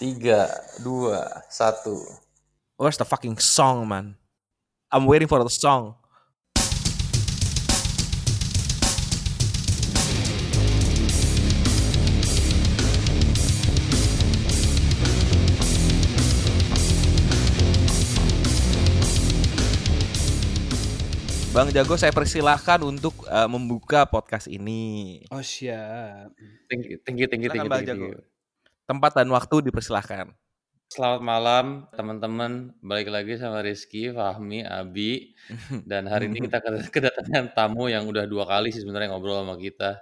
Tiga, dua, satu. Where's the fucking song, man? I'm waiting for the song. Bang Jago, saya persilahkan untuk uh, membuka podcast ini. Oh siap. Tinggi, tinggi, tinggi, Silakan, tinggi, Bang tinggi, Jago. Tempat dan waktu dipersilahkan. Selamat malam teman-teman. Balik lagi sama Rizky, Fahmi, Abi. Dan hari ini kita ked- kedatangan tamu yang udah dua kali sih sebenarnya ngobrol sama kita.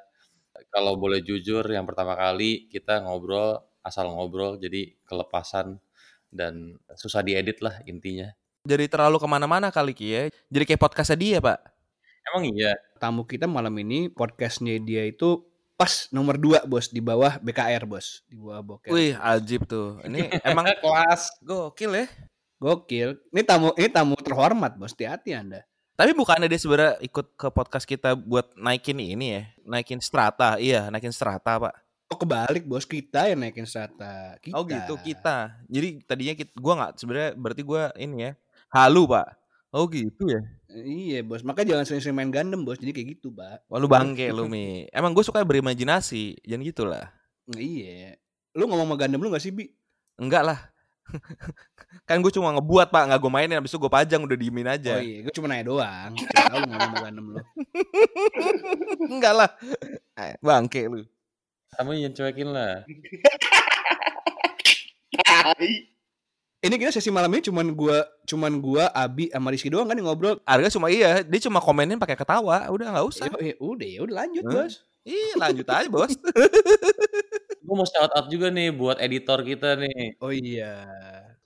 Kalau boleh jujur, yang pertama kali kita ngobrol asal ngobrol, jadi kelepasan dan susah diedit lah intinya. Jadi terlalu ke mana-mana kali Ki ya. Jadi kayak podcastnya dia, Pak. Emang iya? Tamu kita malam ini podcastnya dia itu pas nomor 2 bos di bawah BKR bos di bawah Boker. Wih, ajib tuh. Ini emang Kelas. gokil ya. Gokil. Ini tamu ini tamu terhormat bos. Hati-hati anda. Tapi bukannya dia sebenarnya ikut ke podcast kita buat naikin ini ya, naikin strata. Iya, naikin strata, Pak. Oh kebalik bos kita yang naikin strata. Kita. Oh gitu, kita. Jadi tadinya kita, gua nggak sebenarnya berarti gua ini ya. Halu, Pak. Oh gitu ya. Iya bos. Makanya jangan sering-sering main Gundam bos. Jadi kayak gitu pak. Wah, lu bangke lu, Mi. Emang gue suka berimajinasi. Jangan gitu lah. Iya. Lu ngomong sama Gundam lu gak sih bi? Enggak lah. kan gue cuma ngebuat, Pak. Nggak gue mainin. Habis itu gue pajang udah diemin aja. Oh iya. Gue cuma nanya doang. Tahu lu ngomong sama Gundam lu. Enggak lah. Eh, Bangke lu. Kamu jangan cuekin lah. Ini kita sesi malam ini cuman gua cuman gua Abi sama Rizky doang kan yang ngobrol. Harga cuma iya, dia cuma komenin pakai ketawa. Udah nggak usah. Ya, ya udah ya udah lanjut Hah? bos. Ih, lanjut aja, Bos. Gue mau shout out juga nih buat editor kita nih. Oh iya.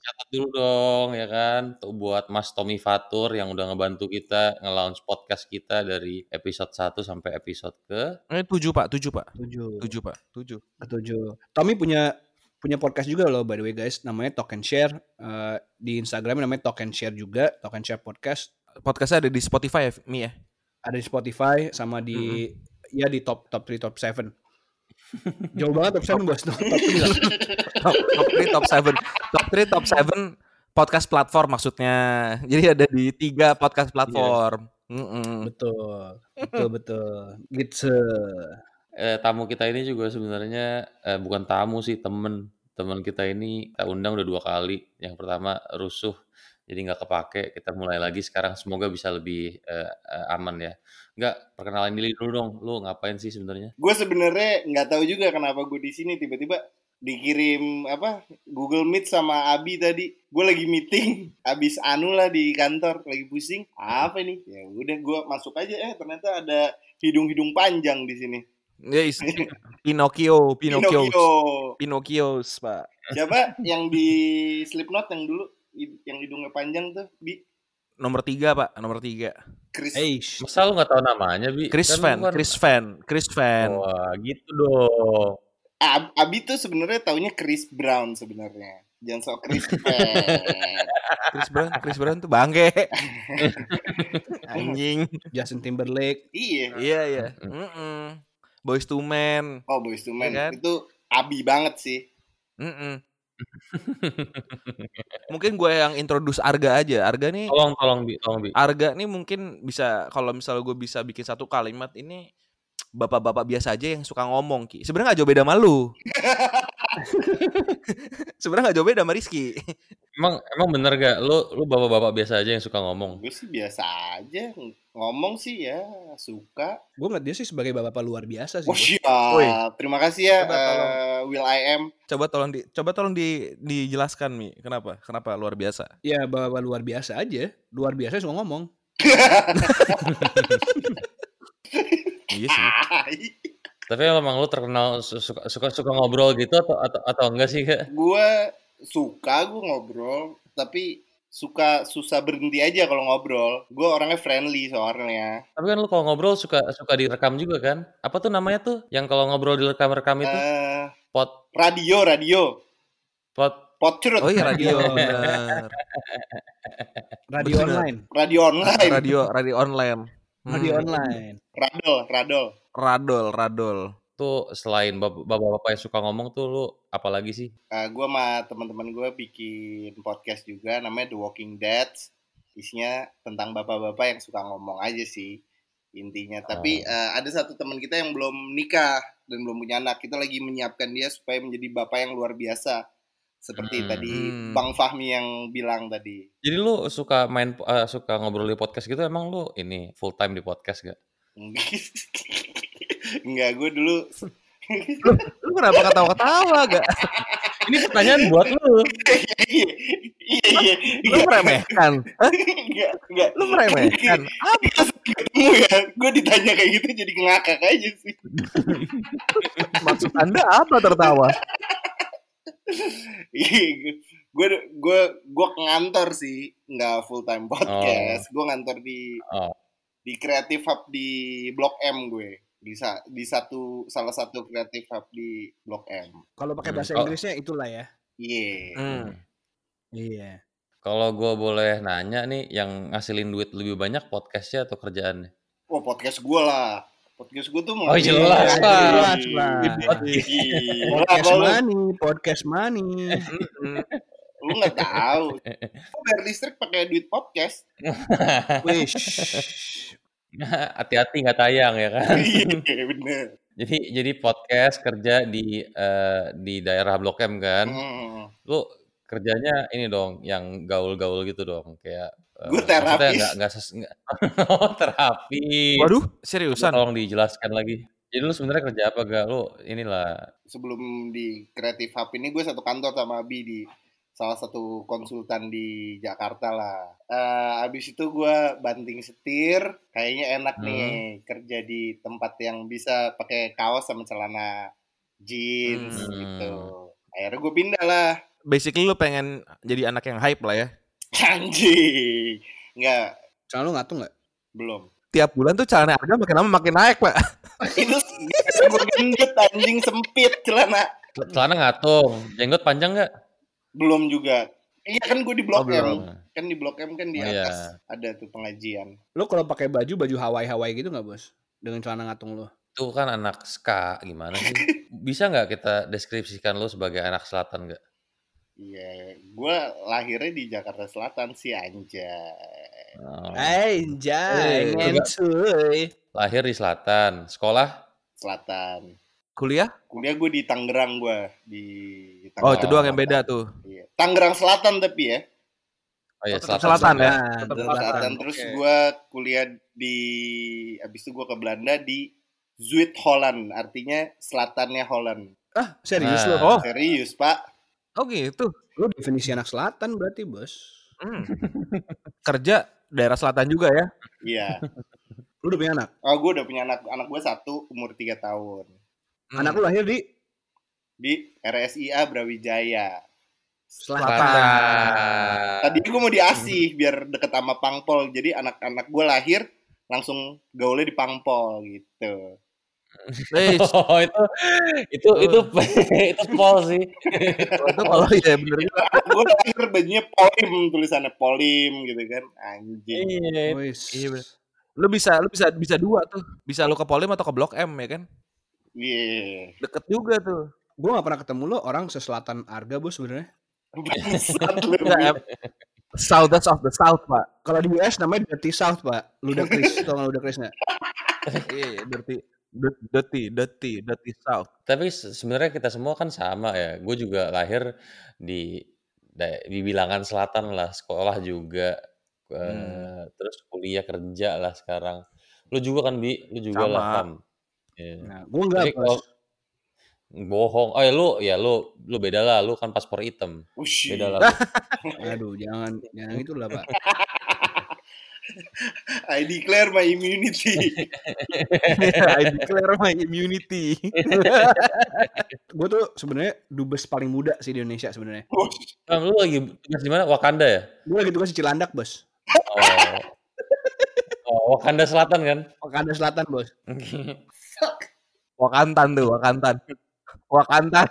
Catat dulu dong ya kan. Tuh buat Mas Tommy Fatur yang udah ngebantu kita nge-launch podcast kita dari episode 1 sampai episode ke Eh, tujuh, Pak. Tujuh, Pak. Tujuh. Tujuh, Pak. Tujuh. Ketujuh. Tommy punya punya podcast juga loh by the way guys. Namanya Talk and Share. Eh, di Instagram namanya Talk and Share juga. Talk and Share Podcast. Podcastnya ada di Spotify ya, Mi ya? Ada di Spotify sama di ya di top top 3 top 7. Jauh banget top 7 bos. Top 3. top, top 3, top 7. Top 3, top 7 podcast platform maksudnya. Jadi ada di tiga podcast platform. Mm-mm. betul. Betul betul. Gitu. Eh, tamu kita ini juga sebenarnya eh, bukan tamu sih temen. Temen kita ini kita undang udah dua kali. Yang pertama rusuh jadi nggak kepake. Kita mulai lagi sekarang. Semoga bisa lebih eh, eh, aman ya. Nggak perkenalan diri dulu dong. Lu ngapain sih sebenarnya? Gue sebenarnya nggak tahu juga kenapa gue di sini. Tiba-tiba dikirim apa Google Meet sama Abi tadi. Gue lagi meeting. Abis anu lah di kantor. Lagi pusing. Apa ini? Ya udah gue masuk aja. Eh ternyata ada hidung-hidung panjang di sini Ya, is- Pinocchio, Pinocchio. Pinocchio Pak. siapa yang di Slipknot yang dulu yang hidungnya panjang tuh bi Nomor tiga, Pak. Nomor tiga. Chris Hey, masa lu nggak tahu namanya bi Chris Kan lu Fan, kan- Chris Fan, Chris Fan. wah gitu dong Ab- Abi tuh sebenarnya taunya Chris Brown sebenarnya jangan sok Chris Pratt. Chris Brown, Chris Brown tuh bangke. Anjing. Justin Timberlake. iya Iya, iya. Mm-mm. Boys to Men. oh boys to men Iya kan? itu Abi banget sih Mm-mm. Mungkin gue yang introduce Arga aja. Arga nih, tolong tolong bi tolong bi Arga nih mungkin bisa kalau misalnya gue bisa bikin satu kalimat ini bapak-bapak biasa aja yang suka ngomong ki. Sebenarnya gak jauh beda sama lu. Sebenarnya gak jauh beda sama Rizky. emang emang bener gak lu lu bapak-bapak biasa aja yang suka ngomong Gue sih biasa aja ngomong sih ya suka. Gue ngeliat dia sih sebagai bapak luar biasa sih. Oh. Woi. Terima kasih ya Coba tolong. eh, Will I Am. Coba tolong di coba tolong di dijelaskan Mi. Kenapa? Kenapa luar biasa? Ya bapak luar biasa aja. Luar biasa suka ngomong. Iya sih. tapi emang lu terkenal su- suka suka suka ngobrol gitu atau atau, atau enggak sih kak gue suka gue ngobrol tapi suka susah berhenti aja kalau ngobrol. Gue orangnya friendly soalnya. tapi kan lu kalau ngobrol suka suka direkam juga kan apa tuh namanya tuh yang kalau ngobrol direkam-rekam itu Eh, pot radio radio pot potcrut Oh iya radio Radio. online. radio online Radio radio online. Hmm. Radio online. radol radol Radol, radol. tuh selain bap- bapak-bapak yang suka ngomong tuh lu apalagi sih? Uh, gue sama teman-teman gue bikin podcast juga namanya The Walking Dead. Isinya tentang bapak-bapak yang suka ngomong aja sih intinya. Tapi Oh. uh, ada satu teman kita yang belum nikah dan belum punya anak. Kita lagi menyiapkan dia supaya menjadi bapak yang luar biasa. Seperti Hmm. tadi Hmm. Bang Fahmi yang bilang tadi. Jadi lu suka main eh, suka ngobrol di podcast gitu emang lu ini full time di podcast gak? Enggak, gue dulu Lu kenapa ketawa-ketawa gak? Ini pertanyaan buat lu. iya iya iya Lu meremehkan? Enggak enggak Lu meremehkan? Apa? Ketemu ya gue ditanya kayak gitu jadi ngakak aja sih Maksud anda apa tertawa? Gue gue gue ngantor sih nggak full time podcast gue ngantor di Oh. di Creative Hub di Blok M gue di sa- di satu salah satu Creative Hub di Blok M Kalau pakai Hmm, bahasa oh. Inggrisnya itulah ya. iya Hmm. Iya. Kalau gue boleh nanya nih, yang ngasilin duit lebih banyak podcastnya atau kerjaannya? Wah podcast gue lah podcast gue tuh Oh, jelas lah. jelas lah. Podcast lu? money, podcast money. Lu nggak tahu Gua bayar listrik pakai duit podcast Wish. Hati-hati nggak tayang ya kan? iya bener jadi jadi podcast kerja di eh, di daerah Blok M kan? Hmm. Lu kerjanya ini dong, yang gaul-gaul gitu dong, kayak. Eh, maksudnya terapis. nggak nggak ses- oh terapi. Waduh, seriusan? Tolong dijelaskan lagi. Jadi lu sebenarnya kerja apa gak? Lu inilah sebelum di Creative Hub ini gue satu kantor sama Abi di salah satu konsultan di Jakarta lah. Eh abis itu gue banting setir, kayaknya enak Hmm. nih kerja di tempat yang bisa pakai kaos sama celana jeans Hmm. gitu. Akhirnya gue pindah lah. Basically lu pengen jadi anak yang hype lah ya. Anjing. Nggak, Soalnya lu ngatung nggak? belum. Tiap bulan tuh celana harga makin lama makin naik, Pak. Itu gue gendut anjing sempit celana. celana ngatung, jenggot panjang nggak? Belum juga. Iya kan gue di Blok Oh, belum. M. Kan di Blok M kan di Oh, iya. atas ada tuh pengajian. Lu kalau pakai baju baju Hawaii Hawaii gitu nggak bos? Dengan celana ngatung lu? Itu kan anak ska, gimana sih? Bisa nggak kita deskripsikan lu sebagai anak selatan nggak? Iya, gue lahirnya di Jakarta Selatan sih anjay. Oh. Anjay, Eh, ngencuy. Lahir di selatan, sekolah Selatan. Kuliah? Kuliah gue di Tangerang gue di Oh, Tangerang itu doang yang beda tuh. Iya. Tangerang Selatan tapi ya. Oh iya, Oh, selatan. selatan ya. Tetap selatan. Selatan terus Oke. gue kuliah di abis itu gue ke Belanda di Zuid Holland, artinya selatannya Holland. Ah, serius Nah. lu? Oh. Serius, Pak. Oh gitu. Lu definisi anak selatan berarti, Bos. Hmm. Kerja daerah selatan juga ya. Iya. Lu udah punya anak? Oh, gue udah punya anak. Anak gue satu, umur 3 tahun. Hmm. Anak lu lahir di Di RSIA Brawijaya. selatan. Selatan. Tadi gue mau diasih biar deket sama Pangpol. Jadi anak-anak gue lahir langsung gaulnya di Pangpol gitu. Eh, Oh itu itu itu itu pol sih. itu kalau ya bener juga. gue lahir bajunya Polim tulisannya Polim gitu kan. Anjing. Iya. Iya, bener. Lu bisa lu bisa bisa dua tuh. Bisa lu ke Polim atau ke Blok M ya kan? Iya. Deket juga tuh. Gue gak pernah ketemu lo orang seselatan Arga, Bos sebenarnya. Southern of the South, Pak. Kalau di US namanya Dirty South, Pak. Ludacris, tau gak Ludacris nggak? Iya, iya, dirty, dirty, dirty, dirty, dirty South. Tapi se- sebenarnya kita semua kan sama ya. Gue juga lahir di di bilangan selatan lah, sekolah juga, Hmm. terus kuliah kerja lah sekarang. Lu juga kan bi, lu juga lah Sama. Fam. Iya. Nah, gue enggak, kalau bohong, oh ya lu ya lu lu beda lah, lu kan paspor hitam, beda lah. Aduh, jangan jangan itulah, Pak. I declare my immunity. I declare my immunity. Gue tuh sebenarnya dubes paling muda sih di Indonesia sebenarnya. Fam, lu lagi tugas di mana? Wakanda ya? Gue lagi tugas di Cilandak, Bos. Oh. Oh, Wakanda Selatan kan? Wakanda Selatan, Bos. Wakantan tuh, Wakantan. Wakantan.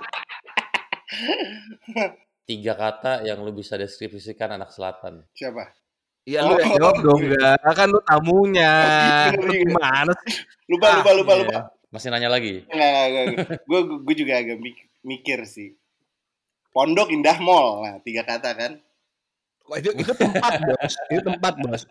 Tiga kata yang lu bisa deskripsikan anak selatan. Siapa? Iya lu yang jawab dong enggak. Kan lu tamunya. Lu gimana sih? Lupa, lupa, lupa, Iya. lupa. Masih nanya lagi? Enggak, gue gue juga agak mik- mikir sih. Pondok Indah Mall, nah tiga kata kan. Wah, itu itu tempat bos, itu tempat bos.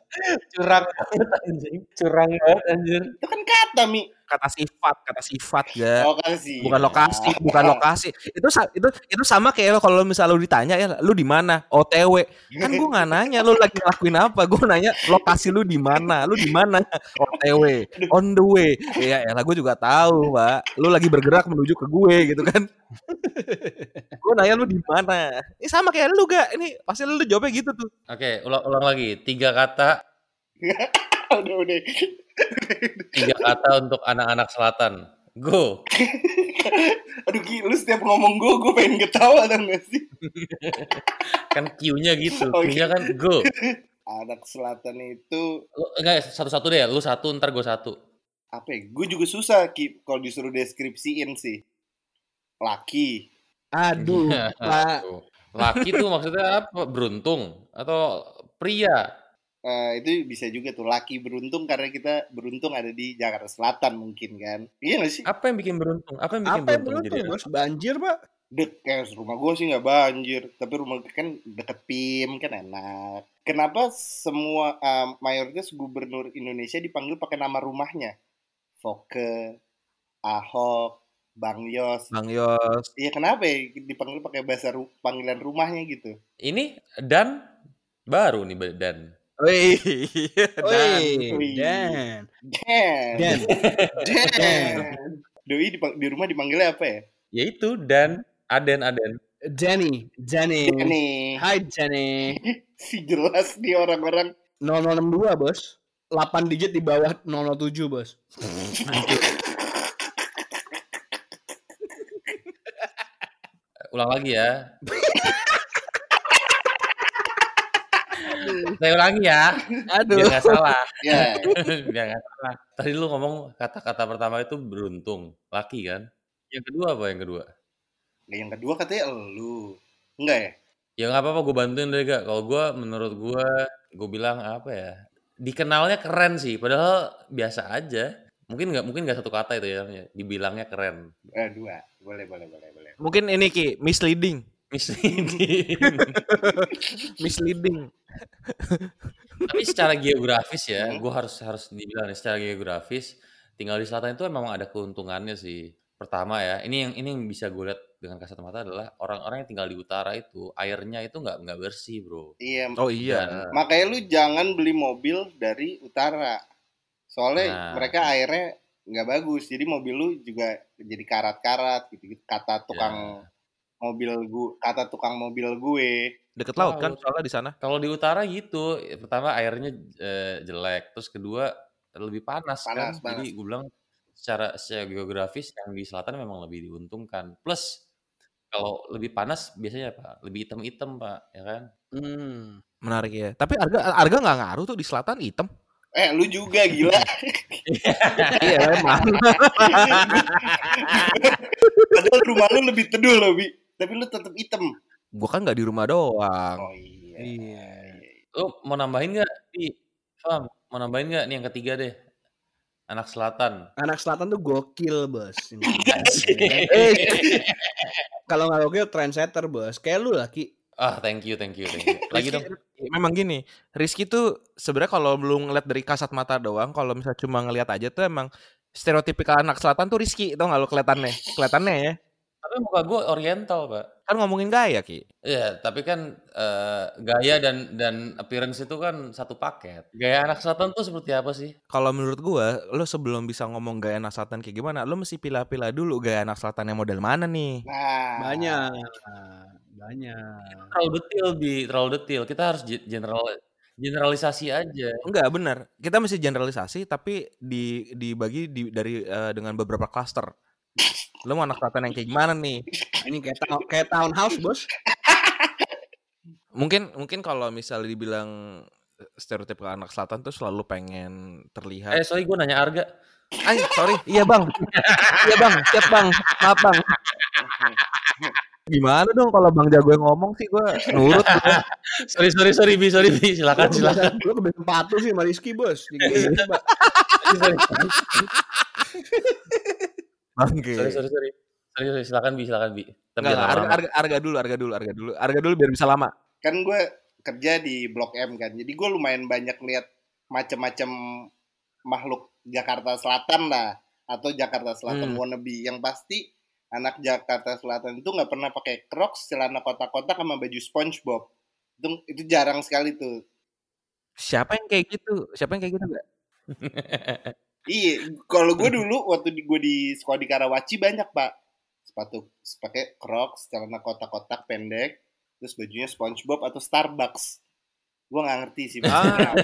Curang banget anjing. Curang banget anjir. Itu kan kata mi. Kata sifat, kata sifat ya. Lokasi. Bukan lokasi, bukan lokasi. Itu itu itu sama kayak lo kalau misalnya lu ditanya ya, lu di mana? OTW. Kan gua nggak nanya lu lagi ngelakuin apa. Gua nanya lokasi lu di mana? Lu di mana? OTW, on the way. Ya elah gua juga tahu, Pak. Lu lagi bergerak menuju ke gue gitu kan. gua nanya lu di mana? Ini sama kayak lu gak? Ini pasti lu jawabnya gitu tuh. Oke, ulang, ulang lagi. Tiga kata, udah udah. Tiga kata untuk anak-anak selatan. Go. Aduh Ki, lu setiap ngomong gue, gue pengen ketawa tau gak sih? Kan Q-nya gitu. Oke. Q-nya kan go. Anak selatan itu Lu, enggak, satu-satu deh. Lu satu, ntar gue satu. apa ya? Gue juga susah Ki kalau disuruh deskripsiin sih. Laki. Aduh. Pak. Laki tuh maksudnya apa? Beruntung atau pria? Eh, itu bisa juga tuh laki beruntung karena kita beruntung ada di Jakarta Selatan mungkin kan. Iya gak sih? Apa yang bikin beruntung? Apa yang bikin Apa yang beruntung, beruntung jadi? bos? Banjir pak? Dek, eh, rumah gue sih nggak banjir, tapi rumah kan deket PIM kan enak. Kenapa semua eh, mayoritas gubernur Indonesia dipanggil pakai nama rumahnya? Foke, Ahok, Bang Yos. Bang Yos. Iya kenapa ya dipanggil pakai bahasa ru- panggilan rumahnya gitu? Ini dan baru nih dan. Wih. Dan, Dan, Dan, Dan. Doi dipang- di rumah dipanggilnya apa ya? Yaitu dan Aden Aden. Danny, Danny. Nih, Hai Danny. si jelas nih orang-orang 0062 bos. 8 digit di bawah 007 bos. Ulang lagi ya. Saya ulangi ya, Aduh. biar nggak salah. ya biar nggak salah. Tadi lu ngomong kata-kata pertama itu beruntung, laki kan? Yang kedua apa yang kedua? Nah, yang kedua katanya elu. Enggak ya? Ya nggak apa-apa, gue bantuin deh gak. Kalau gue, menurut gue, gue bilang apa ya? Dikenalnya keren sih, padahal biasa aja. Mungkin nggak, mungkin nggak satu kata itu ya, dibilangnya keren. Eh, dua. Boleh, boleh, boleh, boleh. Mungkin ini Ki, misleading. Misleading. Misleading. Tapi secara geografis ya, Hmm. gue harus harus dibilang secara geografis tinggal di selatan itu memang ada keuntungannya sih. Pertama ya, ini yang ini yang bisa gue lihat dengan kasat mata adalah orang-orang yang tinggal di utara itu airnya itu nggak nggak bersih bro. Iya, Oh iya. makanya lu jangan beli mobil dari utara. Soalnya Nah. mereka airnya nggak bagus. Jadi mobil lu juga jadi karat-karat gitu. Kata tukang mobil gue, kata tukang mobil gue. Deket laut kan soalnya di sana. Kalau di utara gitu, ya, pertama airnya eh, jelek, terus kedua lebih panas, Panas, kan. Jadi gue bilang secara secara geografis yang di selatan memang lebih diuntungkan. Plus kalau lebih panas biasanya apa? Lebih hitam-hitam pak, ya kan? Hmm. Menarik ya. Tapi harga harga nggak ngaruh tuh di selatan hitam. Eh, lu juga gila. iya emang. Padahal rumah lu lebih teduh loh, Bi. Tapi lu tetap hitam. Gua kan nggak di rumah doang. Oh iya. Iya. Lu mau nambahin nggak? Di, Fam, mau nambahin nggak nih yang ketiga deh? Anak selatan. Anak selatan tuh gokil bos. Ini. Iya. Eh, Kalau nggak gokil trendsetter bos. Kayak lu lah Ki. Ah, thank you, thank you, thank you. Lagi dong. Memang gini, Rizky tuh sebenarnya kalau belum ngeliat dari kasat mata doang, kalau misalnya cuma ngeliat aja tuh emang stereotipikal anak selatan tuh Rizky, tau gak lo kelihatannya? Kelihatannya ya. Tapi muka gue oriental, Pak. Kan ngomongin gaya, Ki. Iya, tapi kan eh, gaya dan dan appearance itu kan satu paket. Gaya anak selatan tuh seperti apa sih? Kalau menurut gua, lo sebelum bisa ngomong gaya anak selatan kayak gimana, lo mesti pilih-pilih dulu gaya anak selatan yang model mana nih. Nah, Banyak. Banyak. Terlalu detail, Bi. Terlalu detail. Kita harus ge- general generalisasi aja. Enggak, bener. Kita mesti generalisasi, tapi di dibagi di, dari eh, dengan beberapa cluster. Lo mau anak selatan yang kayak gimana nih? Ini kayak town- kayak townhouse bos. Mungkin mungkin kalau misalnya dibilang stereotip anak selatan tuh selalu pengen terlihat. Eh, sorry gue nanya harga. Ay, sorry. Iya bang. iya bang. Siap bang. Maaf bang. Gimana dong kalau bang jago yang ngomong sih gue nurut. gua. sorry, sorry, sorry, Bi. Sorry, Bi. Silakan, silakan. Lu kebiasaan patuh sih sama Rizky bos. Bangke. Sorry sorry sorry. Sorry, sorry. Silakan Bi, silakan Bi. Tapi jangan harga, harga, harga dulu, harga dulu, harga dulu. Harga dulu biar bisa lama. kan gue kerja di Blok M kan jadi gue lumayan banyak lihat macam-macam makhluk Jakarta Selatan lah atau Jakarta Selatan Hmm. wannabe yang pasti anak Jakarta Selatan itu nggak pernah pakai Crocs celana kotak-kotak sama baju SpongeBob itu itu jarang sekali tuh Siapa yang kayak gitu? Siapa yang kayak gitu enggak? iya kalau gue dulu waktu di, gue di sekolah di Karawaci banyak pak sepatu pakai Crocs celana kotak-kotak pendek terus bajunya SpongeBob atau Starbucks gue nggak ngerti sih Ah.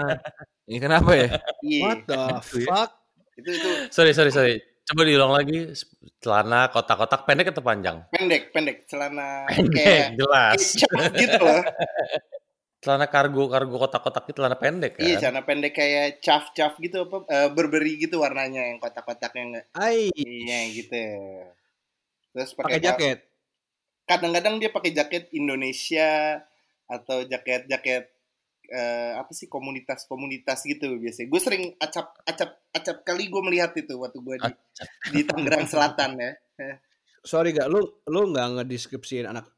Ini kenapa ya? iya What the Gitu ya. fuck? itu itu Sorry sorry sorry. Coba diulang lagi. Celana kotak-kotak pendek atau panjang? pendek pendek celana Pendek, kayak jelas. kayak gitu loh Celana kargo kargo kotak-kotak itu celana pendek kan? iya celana pendek kayak caf caf gitu apa eh, berberi gitu warnanya yang kotak-kotaknya nggak Ai, iya gitu. Terus pakai pakai jaket. kadang-kadang dia pakai jaket Indonesia atau jaket-jaket eh, apa sih komunitas-komunitas gitu biasanya. Gue sering acap acap acap kali gue melihat itu waktu gue di, di Tangerang Selatan ya. Sorry gak, lu lu nggak ngedeskripsiin anak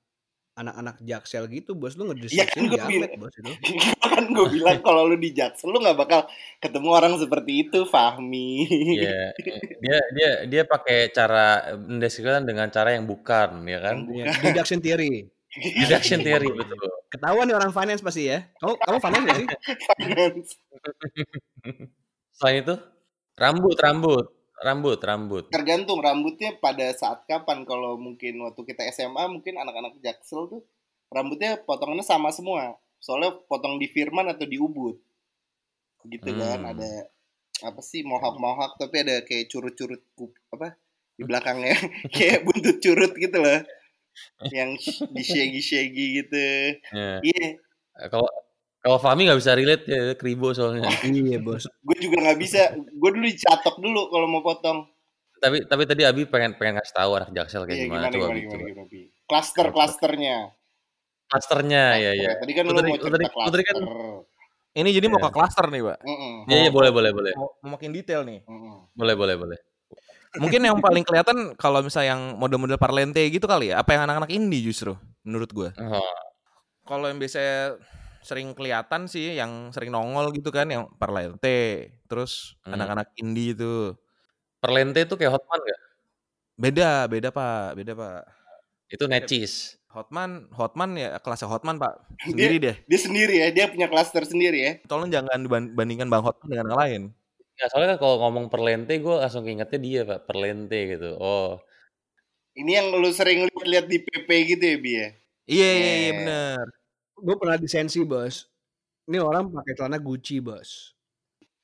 anak-anak jaksel gitu bos lu Iya kan ngedeskripsiin gue jamet bilang bos itu. Kan gue bilang kalau lu di Jaksel lu nggak bakal ketemu orang seperti itu Fahmi. Iya, dia dia dia pakai cara mendeskripsikan dengan cara yang bukan, ya kan? Iya, deduction theory Deduction theory betul. ketahuan nih orang finance pasti ya. Kamu kamu finance gak sih? Finance. Selain itu, rambut, rambut, rambut, rambut. tergantung rambutnya pada saat kapan. Kalau mungkin waktu kita SMA mungkin anak-anak Jaksel tuh rambutnya potongannya sama semua. Soalnya potong di Firman atau di Ubud. Gitu kan Hmm. ada apa sih mohawk tapi ada kayak curut-curut kup- apa di belakangnya. Kayak buntut curut gitu loh. Yang di shaggy shaggy gitu. Ya. iya. Kalau kalau Fahmi nggak bisa relate ya kribo soalnya. iya bos gue juga nggak bisa gue dulu dicatok dulu kalau mau potong tapi tapi tadi Abi pengen pengen kasih tahu anak Jaksel kayak iya gimana, gimana coba gimana gimana, coba. gimana, Bi? klaster klasternya Klasternya ya ya. tadi kan Lu lu tadi- mau tadi- cerita lu tadi kan- Ini jadi mau Iya. ke klaster nih, Pak. Iya iya boleh boleh boleh. Mau, mau makin detail nih. Mm-mm. Boleh boleh boleh. Mungkin yang paling kelihatan kalau misalnya yang model-model parlente gitu kali ya, apa yang anak-anak indie justru menurut gua. Oh, Kalau yang biasanya sering kelihatan sih yang sering nongol gitu kan yang parlente, terus Hmm. anak-anak indie itu. Perlente itu kayak Hotman nggak? Beda, beda Pak, beda Pak. Itu necis. Hotman, Hotman ya kelasnya Hotman Pak. Sendiri deh. dia sendiri ya dia punya klaster sendiri ya Tolong jangan dibandingkan Bang Hotman dengan yang lain. Ya, soalnya kan kalau ngomong perlente gue langsung ingetnya dia pak perlente gitu. Oh ini yang lu sering lihat-lihat di PP gitu ya bi ya Iya, iya, iya Eh. Gue pernah di sensi bos. Ini orang pakai celana Gucci bos.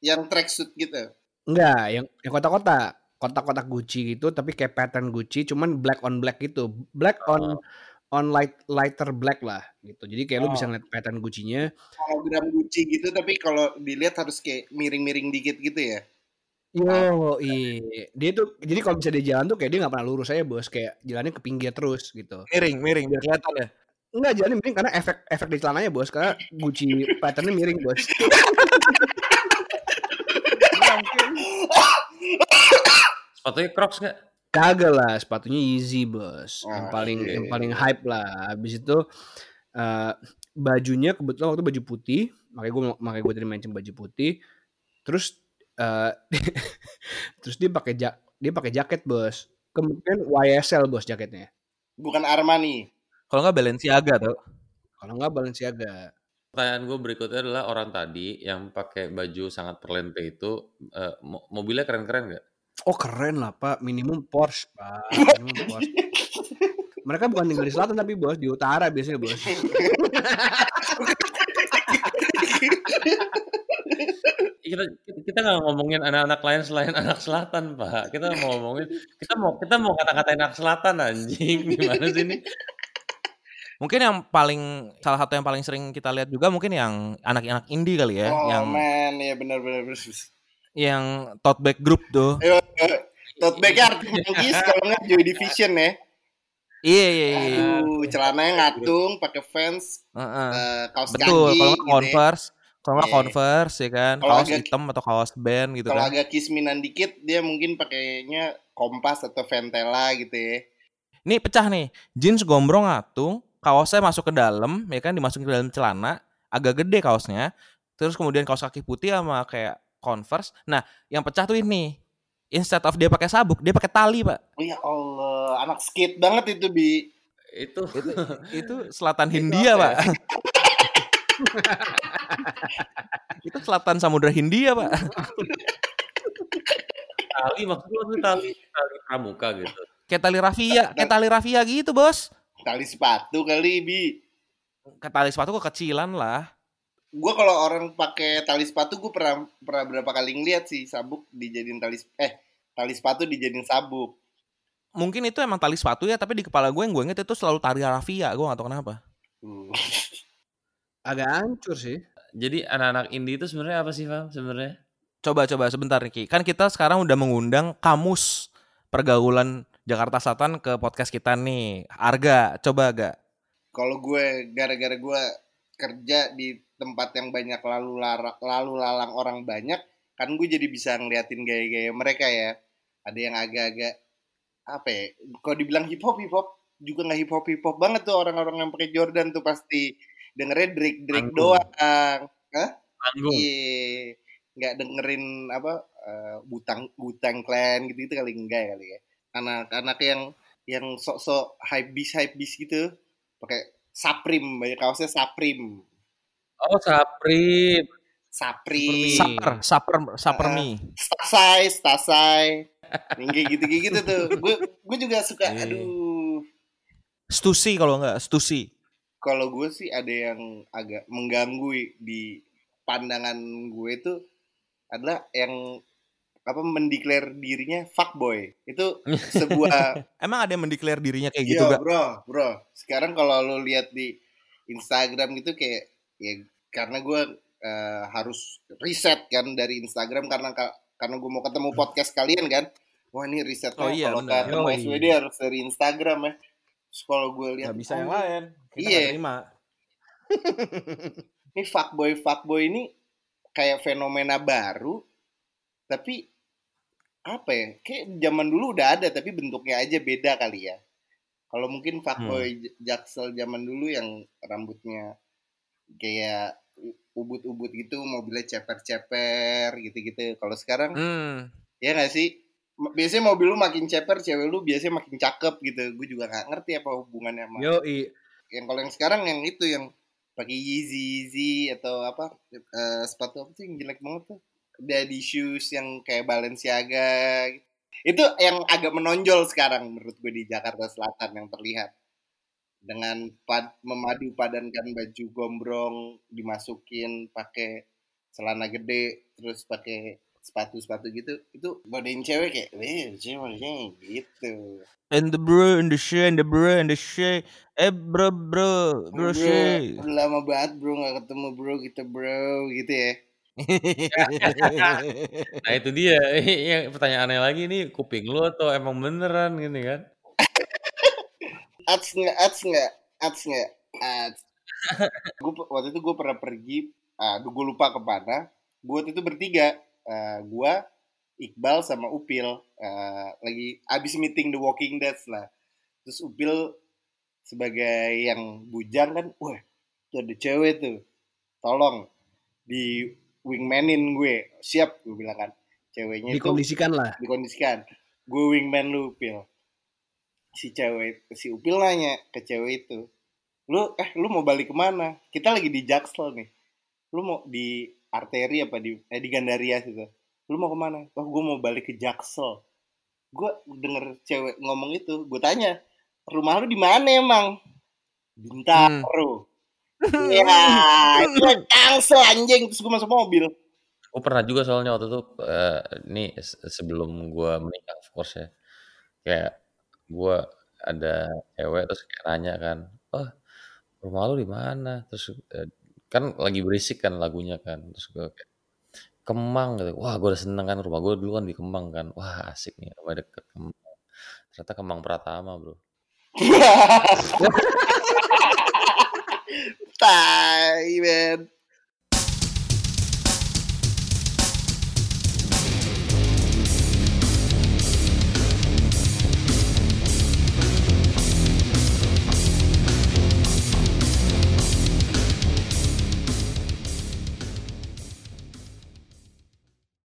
Yang tracksuit gitu? Enggak yang yang kotak-kotak. Kotak-kotak Gucci gitu tapi kayak pattern Gucci cuman black on black gitu. Black on on light lighter black lah gitu. Jadi kayak lu bisa Oh. ngeliat pattern Gucci-nya. Hologram Gucci gitu tapi kalau dilihat harus kayak miring-miring dikit gitu ya? Yo, iya. Dia tuh jadi kalau bisa dia jalan tuh kayak dia nggak pernah lurus aja bos, kayak jalannya ke pinggir terus gitu. Miring, miring biar kelihatan ya. Enggak jalannya miring karena efek efek di celananya bos, karena Gucci patternnya miring bos. sepatunya Crocs nggak? Kagak lah, sepatunya Yeezy bos, yang Ah, paling iya, yang iya. paling hype lah. Habis itu eh, bajunya kebetulan waktu baju putih, makanya gue makanya gue tadi mention baju putih. Terus eh, terus dia pakai ja, dia pakai jaket bos. Kemudian YSL bos jaketnya. bukan Armani Kalau nggak Balenciaga tuh. Kalau nggak Balenciaga. Pertanyaan gue berikutnya adalah orang tadi yang pakai baju sangat perlente itu eh, mo- mobilnya keren-keren nggak? Oh keren lah pak, minimum Porsche pak. Minimum Porsche. Mereka bukan tinggal di selatan tapi bos di utara biasanya bos. Kita kita nggak ngomongin anak-anak lain selain anak selatan pak. Kita mau ngomongin kita mau kita mau kata-katain anak selatan anjing gimana sih ini? Mungkin yang paling salah satu yang paling sering kita lihat juga mungkin yang anak-anak indie kali ya, oh yang man ya benar-benar yang tote bag group tuh. tote bagnya Arctic Monkeys kalau nggak Joy Division ya Iya iya iya. Aduh, celananya ngatung pakai fans Heeh. eh, kaos Betul, kalau nggak gitu ya. Converse, Kalau nggak Iya. Converse ya kan, Kalau kaos agak- hitam atau kaos band gitu Kalau kan. agak kisminan dikit dia mungkin pakainya Kompas atau Ventela gitu ya. Nih pecah nih, jeans gombrong atung, kaosnya masuk ke dalam, ya kan dimasukin ke dalam celana, agak gede kaosnya. Terus kemudian kaos kaki putih sama kayak Converse. Nah, yang pecah tuh ini. Instead of dia pakai sabuk, dia pakai tali, Pak. Oh ya Allah, anak skate banget itu bi. Itu Itu itu selatan Itu Hindia, Pak. itu selatan Samudra Hindia, Pak. tali maksudnya tali tali pramuka gitu. Kayak tali rafia, kayak tali rafia gitu, Bos. Tali sepatu kali bi. Tali sepatu kekecilan lah. Gue kalau orang pakai tali sepatu gue pernah pernah berapa kali ngeliat sih sabuk dijadiin tali eh tali sepatu dijadiin sabuk. Mungkin itu emang tali sepatu ya, tapi di kepala gue yang gue inget itu selalu tali rafia. Gue gak tau kenapa. Hmm. Agak hancur sih. Jadi anak-anak indie itu sebenarnya apa sih, Fam? Sebenarnya? Coba coba sebentar Niki. Kan kita sekarang udah mengundang kamus pergaulan Jakarta Selatan ke podcast kita nih. Arga, coba agak. Kalau gue gara-gara gue kerja di tempat yang banyak lalu lara- lalu lalang orang banyak, kan gue jadi bisa ngeliatin gaya-gaya mereka ya. Ada yang agak-agak apa ya? Kalau dibilang hip hop hip hop juga nggak hip hop hip hop banget tuh orang-orang yang pakai Jordan tuh pasti dengernya Drake Drake Anggung. doang. Panggung. Iya, nggak dengerin apa eh, butang butang clan gitu gitu kali enggak kali ya. Anak-anak yang yang sok-sok hype beast hype beast gitu pakai Supreme banyak kaosnya Supreme. Oh, Saprim. Supreme. Saper, saper, saper Ah. mie. Stasai, Stasai. Kayak gitu-kayak gitu tuh. Gue gue juga suka Iya. aduh. Stusi kalau enggak, Stusi. Kalau gue sih ada yang agak mengganggu di pandangan gue itu adalah yang apa mendeklar dirinya fuckboy. Itu sebuah Emang ada yang mendeklar dirinya kayak gitu gak? bro, bro. Sekarang kalau lo lihat di Instagram gitu kayak ya karena gue eh, harus riset kan dari Instagram karena ka- karena gue mau ketemu podcast kalian kan. Wah ini risetnya Oh iya, kalau ketemu. SWD harus dari Instagram ya. Terus kalau gue lihat Gak bisa yang lain. Kita Iya. Ini fuckboy fuckboy ini kayak fenomena baru tapi apa ya? Kayak zaman dulu udah ada tapi bentuknya aja beda kali ya. Kalau mungkin fuckboy J- Jaksel zaman dulu yang rambutnya kayak ubut-ubut gitu, mobilnya ceper-ceper gitu-gitu. Kalau sekarang Hmm. ya nggak sih? Biasanya mobil lu makin ceper, cewek lu biasanya makin cakep gitu. Gue juga nggak ngerti apa hubungannya sama Yo, yang kalau yang sekarang yang itu yang pakai Yeezy Yeezy atau apa eh, sepatu apa sih yang jelek banget tuh daddy shoes yang kayak Balenciaga gitu. itu yang agak menonjol sekarang menurut gue di Jakarta Selatan yang terlihat dengan pad, memadu padankan baju gombrong dimasukin pakai celana gede terus pakai sepatu-sepatu gitu itu godain cewek kayak ceweknya gitu And the bro, and the shit, and the bro, and the shit. Eh bro, bro, bro, bro, shit. udah lama banget bro nggak ketemu bro kita bro gitu ya Nah, itu dia. Yang pertanyaannya lagi nih, kuping lu atau emang beneran gini kan? ads nggak ads nggak ads nggak ads. Gue waktu itu gue pernah pergi aduh gue lupa ke mana. Gue waktu itu bertiga Eh, gue Iqbal sama Upil. Eh, lagi abis meeting The Walking Dead lah. Terus Upil sebagai yang bujang kan wah tuh ada cewek tuh. Tolong di wingmanin gue. Siap gue bilang kan. Ceweknya itu dikondisikan lah. dikondisikan. Gue wingman lu Upil si cewek si Upil nanya ke cewek itu lu eh lu mau balik ke mana? Kita lagi di Jaksel nih. Lu mau di arteri apa di eh di Gandaria situ. Lu mau ke mana? Oh gue mau balik ke Jaksel. Gue denger cewek ngomong itu gue tanya rumah lu di mana emang? Bintaro ya itu Jaksel anjing terus gue masuk mobil Gue pernah juga soalnya waktu itu eh, ini se- sebelum gua menikah of course ya. Kayak gua ada cewek terus kayak nanya kan, "Oh, rumah lu di mana?" Terus eh, kan lagi berisik kan lagunya kan. Terus gua kayak Kemang gitu. Wah, gua udah seneng kan rumah gua dulu kan di Kemang kan. Wah, asik nih rumah deket Kemang. Ternyata Kemang Pratama, Bro. Tai, men.